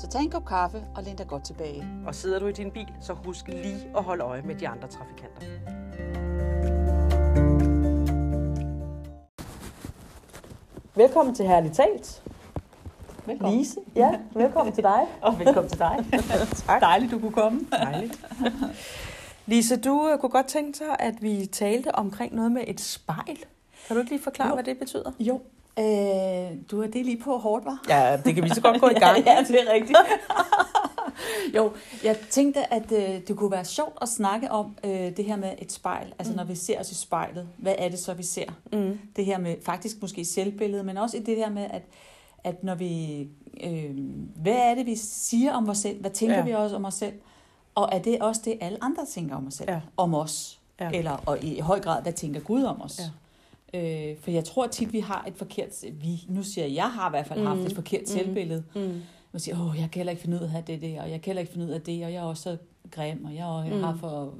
Så tag en kop kaffe og læn dig godt tilbage. Og sidder du i din bil, så husk lige at holde øje med de andre trafikanter. Velkommen til Herligt Talt. Velkommen. Lise, ja, velkommen til dig. Og velkommen til dig. Tak. Dejligt, du kunne komme. Dejligt. Lise, du øh, kunne godt tænke sig, at vi talte omkring noget med et spejl. Kan du ikke lige forklare, Jo. hvad det betyder? Jo, øh, du er det lige på hårdt, var? Ja, det kan vi så godt gå i gang. ja, ja, det er rigtigt. jo, jeg tænkte, at øh, det kunne være sjovt at snakke om øh, det her med et spejl. Altså, mm. når vi ser os i spejlet, hvad er det så, vi ser? Mm. Det her med faktisk måske selvbillede, men også i det her med, at, at når vi... Øh, hvad er det, vi siger om os selv? Hvad tænker Ja. vi også om os selv? Og er det også det, alle andre tænker om os selv? Ja. Om os? Ja. Eller og i høj grad, hvad tænker Gud om os? Ja. Øh, for jeg tror tit, vi har et forkert... Vi, nu siger jeg, jeg har i hvert fald mm. haft et forkert selvbillede. Mm. Man siger, åh, jeg kan heller ikke finde ud af det der, og jeg kan heller ikke finde ud af det, og jeg er også så grim, og jeg Mm. mm. har for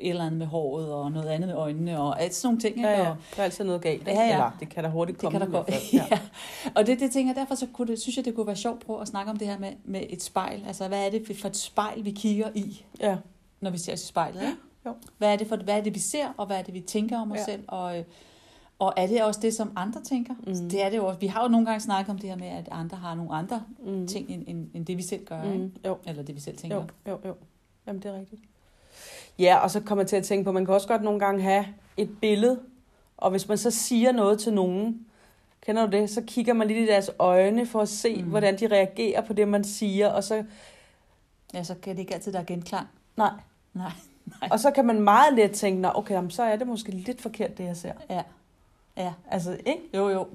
et eller andet med håret, og noget andet med øjnene, og alt sådan nogle ting. Ja, ja. Og, Der er altid noget galt. Ja, ja. Eller, det kan der hurtigt det komme kan der fald. ja. Og det, det tænker jeg, derfor så kunne det, synes jeg, det kunne være sjovt at prøve at snakke om det her med, med et spejl. Altså, hvad er det for et spejl, vi kigger i, ja. når vi ser os i spejlet? Ikke? Jo. Hvad er, det for, hvad er det, vi ser, og hvad er det, vi tænker om os Ja. selv? Og, øh, og er det også det, som andre tænker? Mm. Det er det jo også. Vi har jo nogle gange snakket om det her med, at andre har nogle andre Mm. ting, end, end, end det, vi selv gør. Ikke? Mm. Jo. Eller det, vi selv tænker. Jo, jo, jo. Jamen, det er rigtigt. Ja, og så kommer jeg til at tænke på, at man kan også godt nogle gange have et billede, og hvis man så siger noget til nogen, kender du det, så kigger man lidt i deres øjne for at se, mm. Hvordan de reagerer på det, man siger, og så, Ja, så kan det ikke altid, der er genklang. nej, Nej. og så kan man meget let tænke, okay, jamen, så er det måske lidt forkert, det jeg ser. Ja. Ja. Altså, ikke? Jo, jo.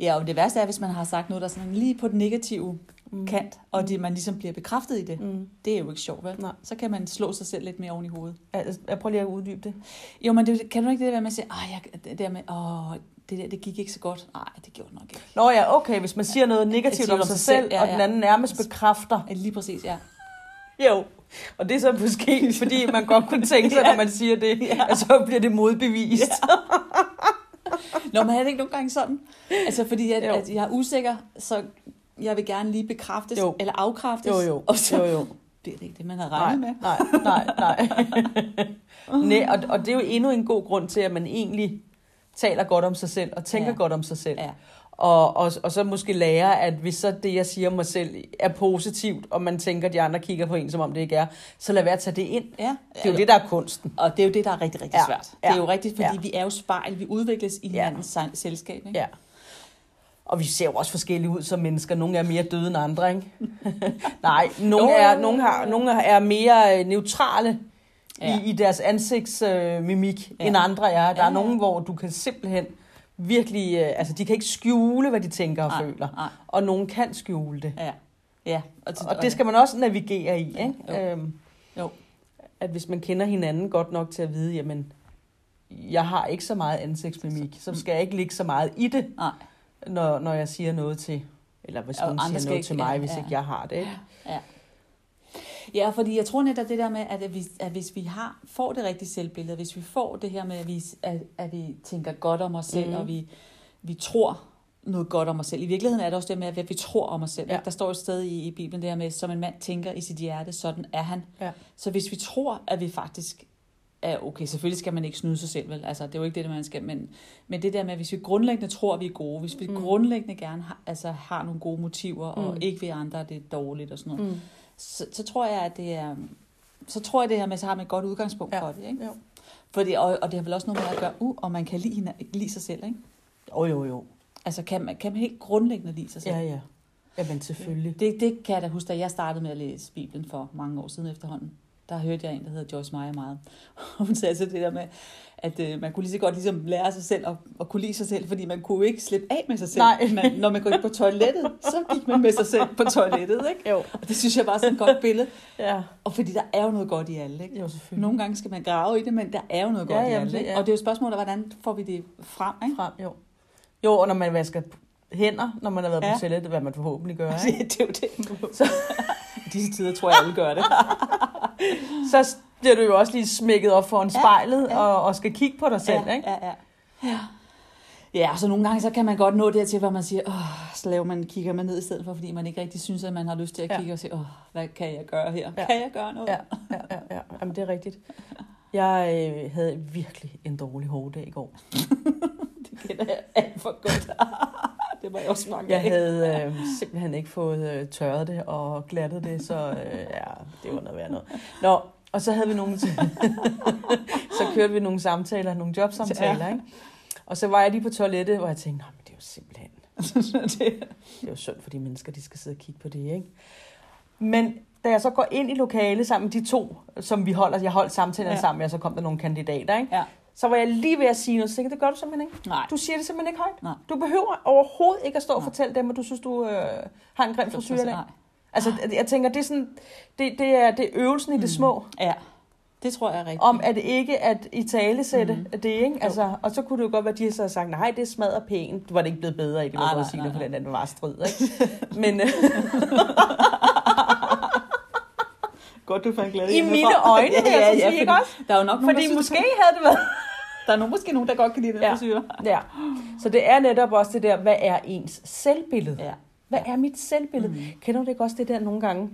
Ja, og det værste er, hvis man har sagt noget, der er sådan lige på den negative Mm. kant, og det, man ligesom bliver bekræftet i det. Mm. Det er jo ikke sjovt, vel? Nej. Så kan man slå sig selv lidt mere oven i hovedet. Altså, jeg prøver lige at uddybe det. Jo, men det, kan du ikke det der med at sige, jeg, det der med, åh, det der, det gik ikke så godt. Nej, det gjorde det nok ikke. Nå ja, okay, hvis man siger noget negativt om sig selv, ja, og den ja. anden nærmest bekræfter. Ja, Lige præcis, ja. Jo, og det er så måske, fordi man godt kunne tænke sig, Ja. når man siger det, Ja. at så bliver det modbevist. Nå, men er det ikke nogle gange sådan? Altså, fordi at, Jo. at jeg er usikker, så jeg vil gerne lige bekræftes, Jo. eller afkræftes. Jo, jo, Og så jo, jo. det ikke det, man Nej, regnet med. nej, nej, nej. Nej og, og det er jo endnu en god grund til, at man egentlig taler godt om sig selv, og tænker. Ja. godt om sig selv. Ja. Og, og, og så måske lære, at hvis så det, jeg siger mig selv, er positivt, og man tænker, at de andre kigger på en, som om det ikke er, så lad være at tage det ind. Ja. Det er jo det, der er kunsten. Og det er jo det, der er rigtig, rigtig Ja, svært. ja, Det er jo rigtigt, fordi ja. vi er jo spejl. Vi udvikles i hinandens ja. selskab. Ikke? Ja. Og vi ser jo også forskellige ud som mennesker. Nogle er mere døde end andre, ikke? Nej, nogle er, nogle har, nogle er mere øh, neutrale Ja. i, i deres ansigtsmimik, øh, Ja. end andre er. Der Ja, er nogen, hvor du kan simpelthen virkelig... Øh, altså, de kan ikke skjule, hvad de tænker og Nej, føler. nej. Og nogen kan skjule det. Ja. Ja. Og, Og det skal man også navigere i, ikke? jo. Øhm, Jo. At hvis man kender hinanden godt nok til at vide, jamen, jeg har ikke så meget ansigtsmimik, så skal jeg ikke ligge så meget i det, Nej. når, når jeg siger noget til, eller hvis Og nogen siger noget ikke- til mig, ja, hvis ja. ikke jeg har det. Ikke? Ja. Ja, fordi jeg tror netop det der med, at hvis, at hvis vi har, får det rigtige selvbillede, hvis vi får det her med, at vi, at, at vi tænker godt om os selv, mm. og vi, vi tror noget godt om os selv. I virkeligheden er det også det med, at vi tror om os selv. Ja. Der står et sted i, i Bibelen det her med, som en mand tænker i sit hjerte, sådan er han. Ja. Så hvis vi tror, at vi faktisk er okay, selvfølgelig skal man ikke snyde sig selv, vel? Altså, det er jo ikke det, man skal, men, men det der med, hvis vi grundlæggende tror, at vi er gode, hvis vi Mm. grundlæggende gerne har, altså, har nogle gode motiver, og Mm. ikke ved andre, at det er dårligt og sådan noget, Mm. Så, så tror jeg, at det er... Så tror jeg, det her med, så har man et godt udgangspunkt Ja. for det, ikke? Jo. Fordi, og, og det har vel også noget med at gøre, uh, og man kan lide, lide sig selv, ikke? Jo, jo, jo. Altså, kan man, kan man helt grundlæggende lide sig selv? Ja, ja. Jamen selvfølgelig. Det, det kan jeg da huske, da jeg startede med at læse Bibelen for mange år siden efterhånden. Der hørte jeg en, der hedder Joyce Meyer meget. Hun sagde så det der med, at øh, man kunne lige så godt ligesom lære sig selv at, at kunne lide sig selv, fordi man kunne ikke slippe af med sig selv. Nej. Man, når man går ind på toilettet, så gik man med sig selv på toilettet, ikke? Jo. Og det synes jeg bare er sådan et godt billede. Ja, Og fordi der er jo noget godt i alle, ikke? jo selvfølgelig. Nogle gange skal man grave i det, men der er jo noget Ja, godt i jamen, alle, ikke? er- Og det er jo et spørgsmål, hvordan får vi det frem, ikke? Frem, jo. Jo, og når man vasker hænder, når man har været Ja. på toilettet, hvad man forhåbentlig gør, ikke? Det, det er jo det. Så- I disse tider tror jeg, alle gør det. Så bliver du jo også lige smækket op foran Ja, spejlet ja. Og, og skal kigge på dig selv, ja, ikke? Ja, ja. Ja. Ja, så nogle gange så kan man godt nå dertil, hvor man siger, åh, så laver man, kigger man ned i stedet for, fordi man ikke rigtig synes, at man har lyst til at Ja. kigge og sige, åh, hvad kan jeg gøre her? Ja. Kan jeg gøre noget? Ja, ja, ja, ja. Jamen, det er rigtigt. Jeg øh, havde virkelig en dårlig hårdag i går. Det kender jeg alt for godt. Det var jeg også mange Jeg af. havde øh, simpelthen ikke fået øh, tørret det og glattet det, så øh, ja, det var noget værd noget. Nå, og så havde vi nogle... så kørte vi nogle samtaler, nogle jobsamtaler, ikke? Og så var jeg lige på toilettet, hvor jeg tænkte, Nå, men det er jo simpelthen... det, er jo synd for de mennesker, de skal sidde og kigge på det, ikke? Men da jeg så går ind i lokalet sammen med de to, som vi holder, jeg holdt samtalerne Ja. ja. sammen med, og så kom der nogle kandidater, ikke? ja. Så var jeg lige ved at sige noget, så tænkte det gør du simpelthen ikke. Nej. Du siger det simpelthen ikke højt. Nej. Du behøver overhovedet ikke at stå og Nej. fortælle dem, at du synes, du øh, har en grim frisyr i dag. Nej. Altså, jeg tænker, det er, sådan, det, det er, det er øvelsen i det Mm. små, Ja, det tror jeg er rigtigt. om at det ikke at i tale sætte Mm. mm. det, ikke? Altså, og så kunne det jo godt være, at de så havde sagt, nej, det er smadret pænt. Det var det ikke blevet bedre i, det var Nej, nej, nej, det, for nej. den anden var strid, ikke? Men øh, Godt, du fandt glæde i mine øjne, vil jeg så sige, ikke også? Der er jo nok nogen, Fordi der synes, måske havde det været... der er nogen, måske nogen, der godt kan lide den Ja. frisyr. Ja. Så det er netop også det der, hvad er ens selvbillede? Ja. Hvad er mit selvbillede? Mm. Kender du ikke også det der nogle gange?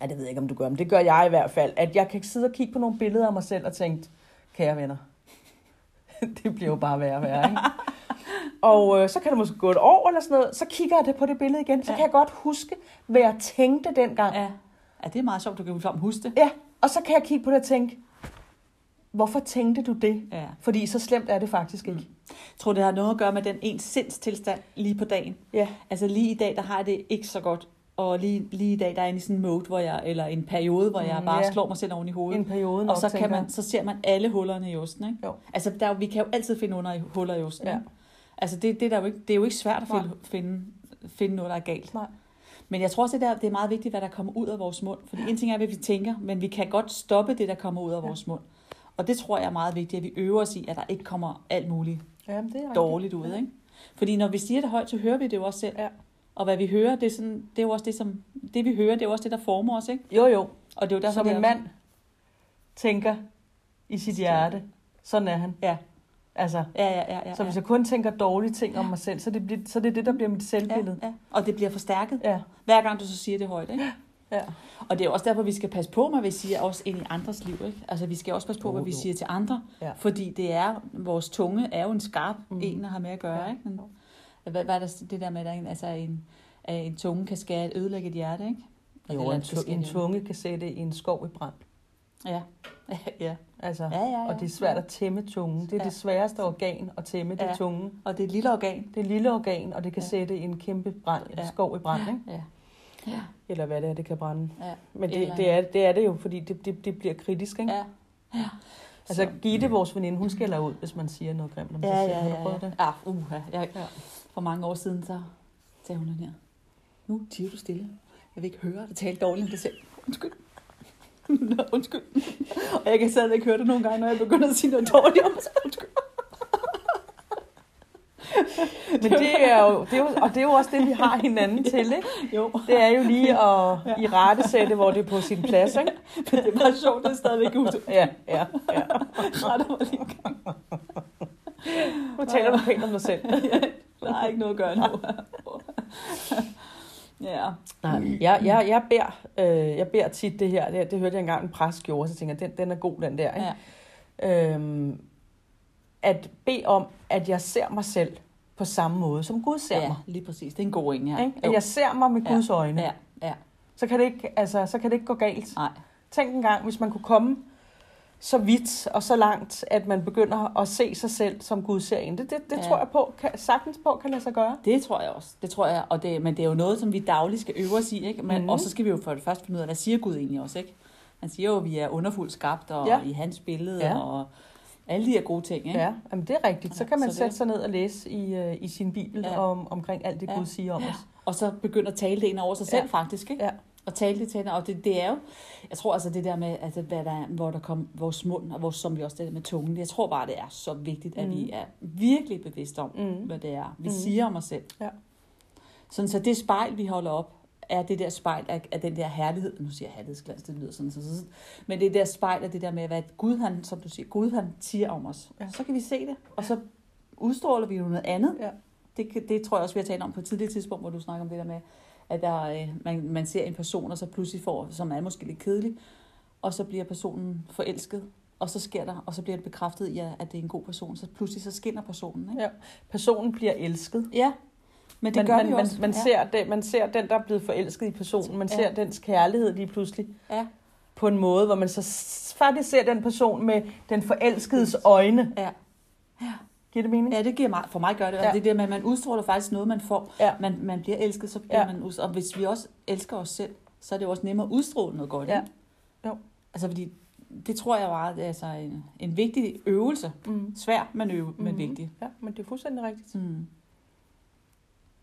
Ja, det ved jeg ikke, om du gør, men det gør jeg i hvert fald. At jeg kan sidde og kigge på nogle billeder af mig selv og tænke, kære venner, det bliver jo bare værre og værre, ikke? Og øh, så kan det måske gå et år eller sådan noget, så kigger jeg det på det billede igen, så Ja. kan jeg godt huske, hvad jeg tænkte dengang. Ja. Ja, det er meget sjovt, du kan jo huske det. ja. Og så kan jeg kigge på det og tænke, hvorfor tænkte du det? Ja. Fordi så slemt er det faktisk ikke. Jeg tror, det har noget at gøre med den ens sindstilstand lige på dagen. Ja. Altså lige i dag, der har jeg det ikke så godt. Og lige, lige i dag, der er jeg i sådan en mode, hvor jeg, eller en periode, hvor jeg Mm, bare ja. slår mig selv oven i hovedet. En periode og nok, så, kan man, så ser man alle hullerne i osten, ikke? Jo. Altså, der, er vi kan jo altid finde under i, huller i osten. Ja. Altså, det, det, er der jo ikke, det er jo ikke svært at Nej. finde, finde, finde noget, der er galt. Nej. Men jeg tror også, det, der, det er meget vigtigt, hvad der kommer ud af vores mund. Fordi en ting er, hvad vi tænker, men vi kan godt stoppe det, der kommer ud af vores mund. Og det tror jeg er meget vigtigt, at vi øver os i, at der ikke kommer alt muligt Jamen, det er rigtigt. dårligt ud. Ikke? Fordi når vi siger det højt, så hører vi det jo også selv. Ja. Og hvad vi hører, det er, sådan, det er jo også det, som, det vi hører, det er jo også det, der former os. Ikke? Jo, jo. Og det er jo derfor, Som en mand tænker i sit hjerte, sådan er han. Ja, Altså, ja, ja. ja, ja så hvis jeg kun tænker dårlige ting om mig selv, så, det bliver, så det er det, der bliver mit selvbillede. Ja, ja. Og det bliver forstærket, Ja. hver gang du så siger det højt. Ikke? ja. Og det er også derfor, vi skal passe på, hvad vi siger også ind i andres liv. Ikke? Altså, vi skal også passe på, Jo, hvad vi siger til andre. Ja. Fordi det er, vores tunge er jo en skarp mm. En at have med at gøre. Ja. Ikke? Men, hvad, hvad er der det der med, at der en, altså en, en tunge kan skære ødelægge et hjerte, ikke? Jo, Eller en, en tunge kan sætte i en skov i brand. Ja. ja. Altså, Ja, ja, ja. Og det er svært at tæmme tungen. Det er Ja. det sværeste organ at tæmme, det Ja. tungen. Og det er et lille organ. Det er et lille organ, og det kan Ja. sætte en kæmpe brand, Ja. skov i brand, ikke? Ja. Ja. Eller hvad det er, det kan brænde. Ja. Men Eller- det, det, er, det er det jo, fordi det, det, det bliver kritisk, ikke? Ja. ja. Altså, Så- Gitte, vores veninde, hun skælder ud, hvis man siger noget grimt om sig Ja, selv. ja, Har ja. du prøvet ja. det? Ah, uha. Jeg, Ja. For mange år siden, så sagde hun den her. Nu tiger du stille. Jeg vil ikke høre dig tale dårligt om dig selv. Undskyld. Nå, undskyld. Og jeg kan stadigvæk høre det nogle gange, når jeg begynder at sige noget dårligt om mig. Undskyld. Men det er jo, det er jo, og det er jo også det, vi har hinanden til, ikke? Jo, Det er jo lige at Ja. i rette sætte, hvor det er på sin plads, ikke? men det er bare sjovt, det er stadigvæk ud. Ja, ja, ja. Retter mig lige. Nu taler du pænt om dig selv. Der er ikke noget at gøre nu. Ja. Nej, jeg, jeg, jeg, beder, øh, jeg beder tit det her, det, det hørte jeg engang en præst gjorde, så tænker jeg, den, den er god, den der, ikke? ja. Øhm, at bede om, at jeg ser mig selv på samme måde, som Gud ser ja, mig. lige præcis. Det er en god en, ja. Ikke? At jeg ser mig med Ja. Guds øjne. Ja, ja. Så, kan det ikke, altså, så kan det ikke gå galt. Nej. Tænk en gang, hvis man kunne komme så vidt og så langt, at man begynder at se sig selv, som Gud ser en. Det, det, det Ja. ja. tror jeg på, kan, sagtens på kan lade sig gøre. Det tror jeg også. Det tror jeg. Og det, men det er jo noget, som vi dagligt skal øve os i. Ikke? Men, mm. Og så skal vi jo for det første finde ud af, hvad siger Gud egentlig også? Ikke? Han siger jo, at vi er underfuldt skabt, og Ja. ja. i hans billede, Ja. ja. og alle de her gode ting. Ikke? Ja, jamen det er rigtigt. Så Ja, kan man så sætte det- sig ned og læse i, øh, i sin bibel Ja. om, omkring alt det, Ja. Gud siger om os. Og så begynde at tale det ind over sig selv, Ja. ja. faktisk. Ikke? Ja. Og tale det til hende. Og det, det er jo, jeg tror altså det der med, altså, hvad der er, hvor der kom vores mund, og vores, som vi også det med tungen, jeg tror bare, det er så vigtigt, at Mm. vi er virkelig bevidste om, Mm. hvad det er, vi Mm. siger om os selv. Ja. Sådan, så det spejl, vi holder op, er det der spejl af, af den der herlighed. Nu siger jeg herlighedsglans, det lyder sådan, så, så, så, men det der spejl af det der med, hvad Gud, han, som du siger, Gud han siger om os. Ja. Så kan vi se det, og så udstråler vi jo noget andet. Ja. Det, det tror jeg også, vi har talt om på et tidligt tidspunkt, hvor du snakker om det der med, at der, øh, man, man ser en person, og så pludselig får, som er måske lidt kedelig, og så bliver personen forelsket, og så sker der, og så bliver det bekræftet i, at at det er en god person. Så pludselig så skinner personen. Ikke? Ja. Personen bliver elsket. Ja, men det man, gør man, vi jo man, også. man, ja. ser den, man ser den, der er blevet forelsket i personen. Man Ja. ser dens kærlighed lige pludselig Ja. på en måde, hvor man så faktisk ser den person med den forelskedes øjne. Ja. Giver det mening? Ja, det giver mig, for mig gør det. Og Ja. det er det med, at man udstråler faktisk noget, man får. Ja. Man, man bliver elsket, så bliver Ja. man udstrålet. Og hvis vi også elsker os selv, så er det jo også nemmere at udstråle noget godt. Ja. Ikke? Jo. Altså fordi, det tror jeg var altså en, en vigtig øvelse. Mm. Svær, men, øve, men Mhm. vigtig. Ja, men det er fuldstændig rigtigt. Mm.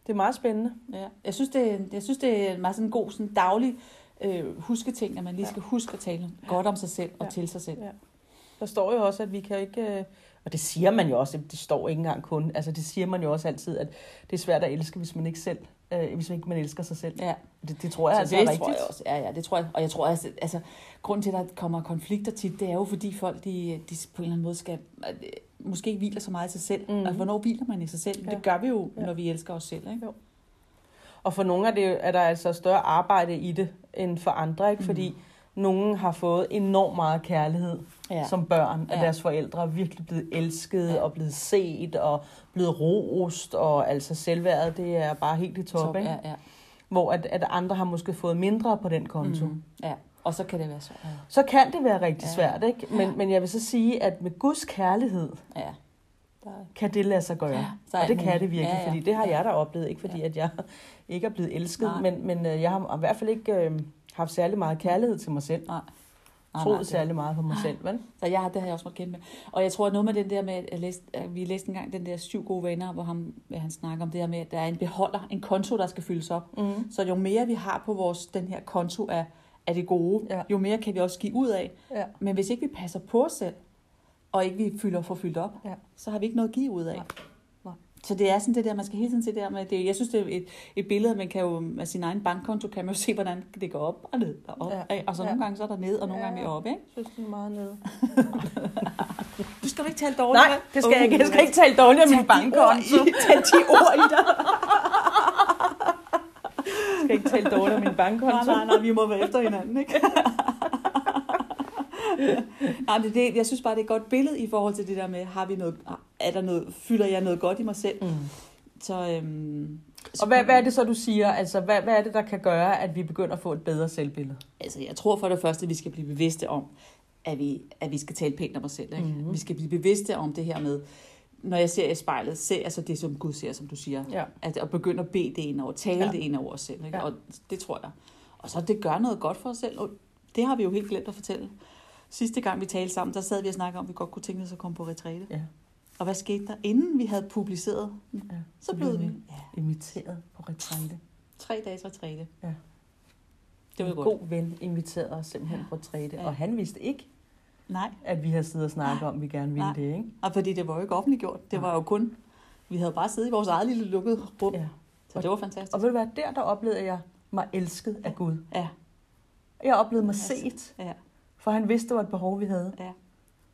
Det er meget spændende. Ja. Jeg, synes, det, jeg synes, det er en meget sådan god sådan daglig øh, husketing, at man lige Ja. skal huske at tale godt om sig selv og Ja. til sig selv. Ja. Der står jo også, at vi kan ikke... øh, Og det siger man jo også, det står ikke engang kun. Altså det siger man jo også altid, at det er svært at elske, hvis man ikke selv, øh, hvis man ikke man elsker sig selv. Ja. Det, det tror jeg Så altså det er rigtigt. tror jeg også. Ja, ja, det tror jeg. Og jeg tror altså, altså grunden til, at der kommer konflikter tit, det er jo fordi folk, de, de på en eller anden måde skal, øh, måske ikke hviler så meget i sig selv. Mhm. Mm. Altså, hvornår hviler man i sig selv? Ja. Det gør vi jo, Ja. når vi elsker os selv. Ikke? Jo. Og for nogle er, det, er der altså større arbejde i det, end for andre, ikke? Mm. Nogen har fået enormt meget kærlighed ja. som børn af Ja. deres forældre, virkelig blevet elsket Ja. og blevet set og blevet rost, og altså selvværdet, det er bare helt i top, Top, ikke? ja, ja. Hvor at, at andre har måske fået mindre på den konto. Mm. Ja. Og så kan det være svært. Så kan det være rigtig Ja. svært, ikke? Men, Ja. men jeg vil så sige, at med Guds kærlighed, Ja. Kan det lade sig gøre. Ja, Ja, og det kan det virkelig, Ja, ja. fordi det har Ja. jeg da oplevet. Ikke fordi, at jeg ikke er blevet elsket, Nej. men, men øh, jeg har i hvert fald ikke øh, haft særlig meget kærlighed til mig selv. Nej. Nej, Troet nej, det- særlig meget på mig selv, vel? Så jeg har, det har jeg også måttet kæmpe med. Og jeg tror, at noget med den der med, at læse, at vi læste engang den der syv gode venner, hvor hvor han snakker om det her med, at der er en beholder, en konto, der skal fyldes op. Mm. Så jo mere vi har på vores, den her konto af, af det gode, Ja. jo mere kan vi også give ud af. Ja. Men hvis ikke vi passer på os selv, og ikke vi fylder får fyldt op, Ja. så har vi ikke noget at give ud af. Nej. Så det er sådan det der, man skal hele tiden se det der med, det, jeg synes det er et, et billede, man kan jo med sin egen bankkonto, kan man jo se, hvordan det går op og ned og op. Ja. Og så Ja. nogle gange så er der ned, og nogle Ja. gange mere op, ikke? Jeg synes, det er meget nede. Du skal ikke tale dårligt. Nej, det skal jeg ikke. Jeg skal ikke tale dårligt om min bankkonto. Tag de ord i dig. Jeg skal ikke tale dårligt om min bankkonto. Nej, nej, nej, vi må være efter hinanden, ikke? nej, det, det, jeg synes bare, det er et godt billede i forhold til det der med, har vi noget, er der noget, fylder jeg noget godt i mig selv? Mm. Så, øhm, så Og hvad, hvad er det så, du siger? Altså, hvad, hvad er det, der kan gøre, at vi begynder at få et bedre selvbillede? Altså, jeg tror for det første, at vi skal blive bevidste om, at vi, at vi skal tale pænt om os selv. Ikke? Mhm. Mm-hmm. Vi skal blive bevidste om det her med, når jeg ser i spejlet, se altså det, som Gud ser, som du siger. Ja. At, at begynde at bede det ind over, tale Ja. det ind over os selv. Ikke? Ja. Og det tror jeg. Og så det gør noget godt for os selv. Og det har vi jo helt glemt at fortælle. Sidste gang vi talte sammen, der sad vi og snakkede om, at vi godt kunne tænke os at komme på retræte. Ja. Og hvad skete der? Inden vi havde publiceret, ja. så blev vi ja, inviteret på retræte. tre dages retræte. Ja. Det var en god ven inviterede os simpelthen på retræte, Ja. og han vidste ikke, Nej, at vi havde siddet og snakket om, at vi gerne ville Nej. det, ikke? og fordi det var jo ikke offentliggjort. Det Nej. var jo kun, vi havde bare siddet i vores eget lille lukkede rum. Ja. Så det var fantastisk. Og ved du hvad, der, der oplevede jeg mig elsket af Gud. Ja, Jeg oplevede mig Ja. set, ja, for han vidste, det var et behov, vi havde. ja.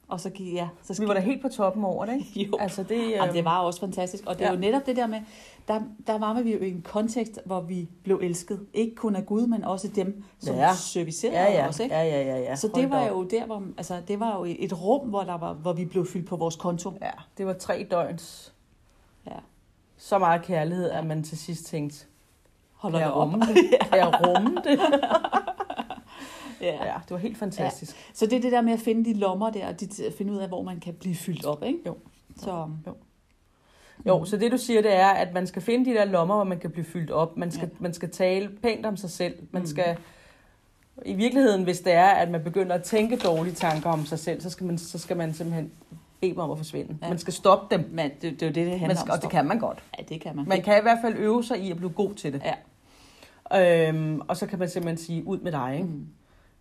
Og så gik, ja, så Vi var da helt på toppen over det, ikke? Jo. Altså, det, Jamen, øh, det var også fantastisk. Og det er Ja. jo netop det der med, der, der var vi jo i en kontekst, hvor vi blev elsket. Ikke kun af Gud, men også dem, som Ja. servicerede ja, ja, os. Ikke? ja, ja, ja, ja. Så Hold det var da op. jo der, hvor, altså, det var jo et rum, hvor, der var, hvor vi blev fyldt på vores konto. Ja, det var tre døgns Ja. så meget kærlighed, at man til sidst tænkte, Holder jeg rumme det? Kan jeg rumme det? Ja. Ja, det var helt fantastisk. Så det er det der med at finde de lommer der, og de, at finde ud af, hvor man kan blive fyldt op, ikke? Jo. Så, Jo. Jo, så det du siger, det er, at man skal finde de der lommer, hvor man kan blive fyldt op. Man skal, Ja. man skal tale pænt om sig selv. Man Mm. skal I virkeligheden, hvis det er, at man begynder at tænke dårlige tanker om sig selv, så skal man, så skal man simpelthen bede dem om at forsvinde. Ja. Ja. Man skal stoppe dem. Men det, det er jo det, det handler Man skal, om. og det kan man godt. Ja, det kan man. Man kan i hvert fald øve sig i at blive god til det. Ja. Øhm, og så kan man simpelthen sige, ud med dig. Ikke? Mm.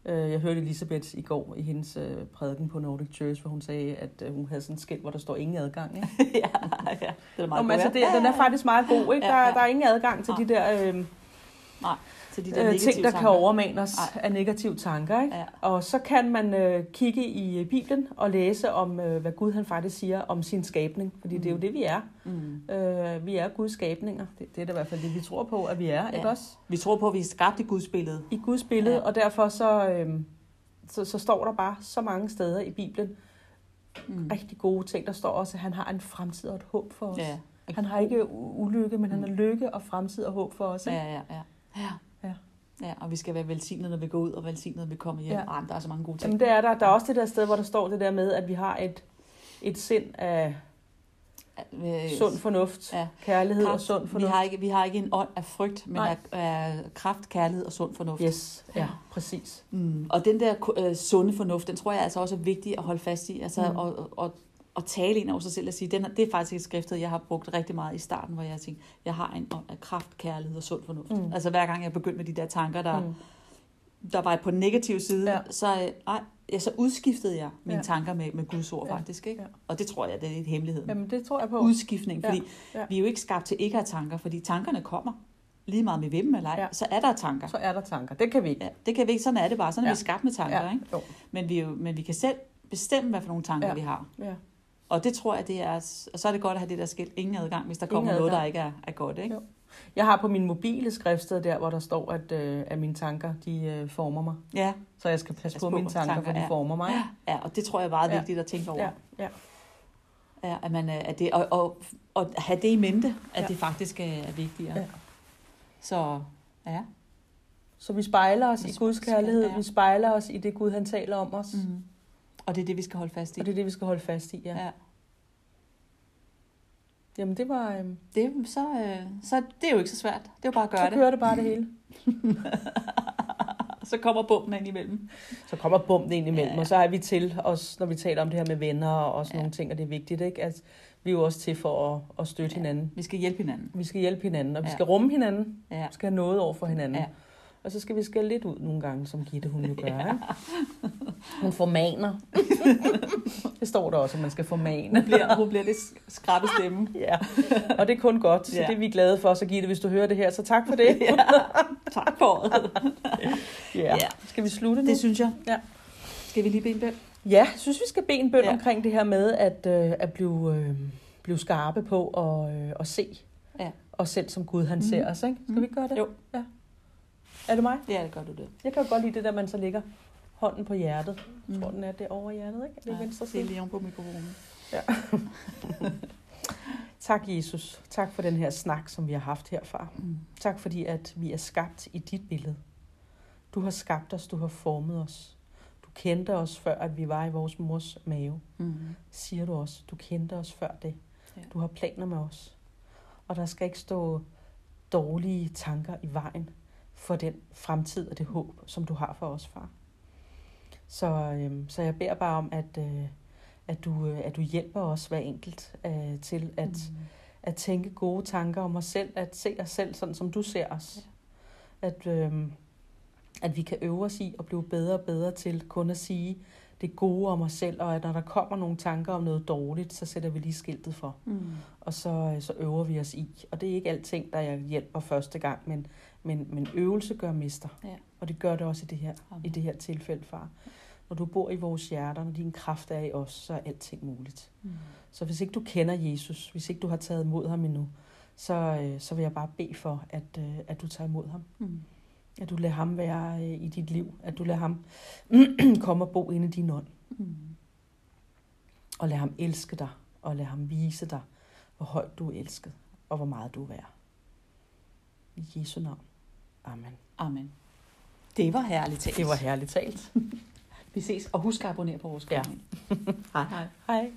Øh, Jeg hørte Elisabeth i går i hendes øh, prædiken på Nordic Church, hvor hun sagde, at øh, hun havde sådan et skilt, hvor der står ingen adgang. Ikke? ja, ja, det er Nå, meget men godt. altså, det, den er faktisk meget god. Ikke? Ja, Der, ja. der er ingen adgang til Nej. de der øh, til de der øh, ting, der tanker. kan overmane os Nej. af negative tanker. Ikke? Ja. Og så kan man øh, kigge i øh, Bibelen og læse om, øh, hvad Gud han faktisk siger om sin skabning. Fordi det er jo Mm. det, vi er. Mm. Øh, vi er Guds skabninger. Det, det er da i hvert fald det, vi tror på, at vi er. Ja. Ikke også? Vi tror på, at vi er skabt i Guds billede. I Guds billede. Ja. Og derfor så, øh, så, så står der bare så mange steder i Bibelen Mm. rigtig gode ting. Der står også, at han har en fremtid og et håb for os. Ja. Han har ikke ulykke, men han Mm. har lykke og fremtid og håb for os. Ikke? Ja, ja, ja. Ja. Ja. Ja, og vi skal være velsignet, når vi går ud, og velsignet, når vi kommer hjem. Ja. Ja. der er så mange gode ting. Jamen det er der. Der er også det der sted, hvor der står det der med, at vi har et, et sind af Øh, sund fornuft, Ja. kærlighed og kraft. sund Vi fornuft. har, ikke, vi har ikke en ånd af frygt, men Nej. af, af kraft, kærlighed og sund fornuft. Yes, ja, præcis. Mm. Og den der øh, sunde fornuft, den tror jeg altså også er vigtig at holde fast i. Altså Mm. mm. at, at, tale ind over sig selv og sige, den, det er faktisk et skriftet, jeg har brugt rigtig meget i starten, hvor jeg tænkte, jeg har en ånd af kraft, kærlighed og sund fornuft. Mm. Altså hver gang jeg begyndte med de der tanker, der, Mm. der var på den negative side, Ja. ja. så, øh, ja, så udskiftede jeg mine Ja. ja. tanker med, med Guds ord Ja. faktisk. Ikke? Ja. Og det tror jeg, det er lidt hemmeligheden. Jamen det tror jeg på. Udskiftning, Ja. fordi Ja. vi er jo ikke skabt til ikke at have tanker, fordi tankerne kommer. Lige meget med dem eller ej, Ja. ja. så er der tanker. Så er der tanker. Det kan vi ikke. Ja, det kan vi ikke, sådan er det bare. Sådan er Ja. vi skabt med tanker, ikke? Jo. Men vi, jo, men vi kan selv bestemme, hvad for nogle tanker Ja. ja. vi har. Ja. Og det tror jeg, det er... Og så er det godt at have det der skilt. Ingen adgang, hvis der Ingen kommer noget, adgang. der ikke er, er godt, ikke? Jo. Jeg har på min mobile skriftsted der, hvor der står, at, øh, at mine tanker, de øh, former mig. Ja, Så jeg skal passe Pas på, på mine tanker, tanker, for de ja. former mig. ja, og det tror jeg er meget Ja. vigtigt at tænke over. Ja, ja. Ja, at man, er- at det, og, og, og have det i mente, at Ja. det faktisk er, er vigtigere. Ja. Så ja. Så vi spejler os Vi i Guds kærlighed. ja. Vi spejler os i det, Gud han taler om os. Mm. Og det er det, vi skal holde fast i. Og det er det, vi skal holde fast i. Ja. ja. Jamen det var... Øh, Det, så, øh, så det er jo ikke så svært. Det er jo bare at gøre så det. kører det bare det hele. Så kommer bomben ind imellem. Så kommer bumpen ind imellem, Ja, og så er vi til, også når vi taler om det her med venner og sådan Ja. nogle ting, og det er vigtigt, ikke? At vi er jo også til for at, at støtte Ja. hinanden. Vi skal hjælpe hinanden. Vi skal hjælpe hinanden, og vi Ja. skal rumme hinanden. Ja. Vi skal have noget over for hinanden. Ja. Og så skal vi skælde lidt ud nogle gange, som Gitte hun jo gør. Ikke? Hun formaner. det står der også, at man skal formane. Hun bliver, hun bliver lidt skrabbe stemme. Ja, og det er kun godt, så Ja. det er vi glade for. Så Gitte, hvis du hører det her, så tak for det. ja. Tak for året. Ja. Ja. Skal vi slutte nu? Det synes jeg. Ja. Skal vi lige bede en bøn? Ja, jeg synes, vi skal bede en bøn Ja. ja. omkring det her med at, øh, at blive, øh, blive skarpe på og, øh, at se Ja. os selv, som Gud han Mhm. ser os. Ikke? Skal Mhm. vi gøre det? Jo. Ja. Er det mig? Ja, det gør du det. Jeg kan jo godt lide det der, man så lægger hånden på hjertet. Jeg Mm. tror, den er det over hjertet, ikke? Er det Ja, venstre det er side? lige oven på mikrofonen. Tak, Jesus. Tak for den her snak, som vi har haft herfra. Mm. Tak fordi, at vi er skabt i dit billede. Du har skabt os, du har formet os. Du kendte os før, at vi var i vores mors mave. Mm. Siger du også. Du kendte os før det. Ja. Du har planer med os. Og der skal ikke stå dårlige tanker i vejen for den fremtid og det håb, som du har for os, far. Så, øhm, så jeg beder bare om, at, øh, at, du, øh, at du hjælper os hver enkelt øh, til at, Mm. at tænke gode tanker om os selv, at se os selv sådan, som du ser os. At, øhm, at vi kan øve os i at blive bedre og bedre til kun at sige det gode om os selv, og at når der kommer nogle tanker om noget dårligt, så sætter vi lige skiltet for, Mm. og så, så øver vi os i. Og det er ikke alting, der jeg hjælper første gang, men, men, men øvelse gør mester. Ja. Og det gør det også i det her, Amen. i det her tilfælde, far. Når du bor i vores hjerter, når din kraft er i os, så er alting muligt. Mm. Så hvis ikke du kender Jesus, hvis ikke du har taget imod ham endnu, så, øh, så vil jeg bare bede for, at, øh, at du tager imod ham. Mm. At du lader ham være øh, i dit liv. At du lader ham komme og bo inde i din ånd. Mm. Og lad ham elske dig. Og lad ham vise dig, hvor højt du er elsket. Og hvor meget du er værd. I Jesu navn. Amen. Amen. Det var herligt talt. Det var herligt talt. Vi ses, og husk at abonnere på vores Ja. kanal. hej hej. Hej.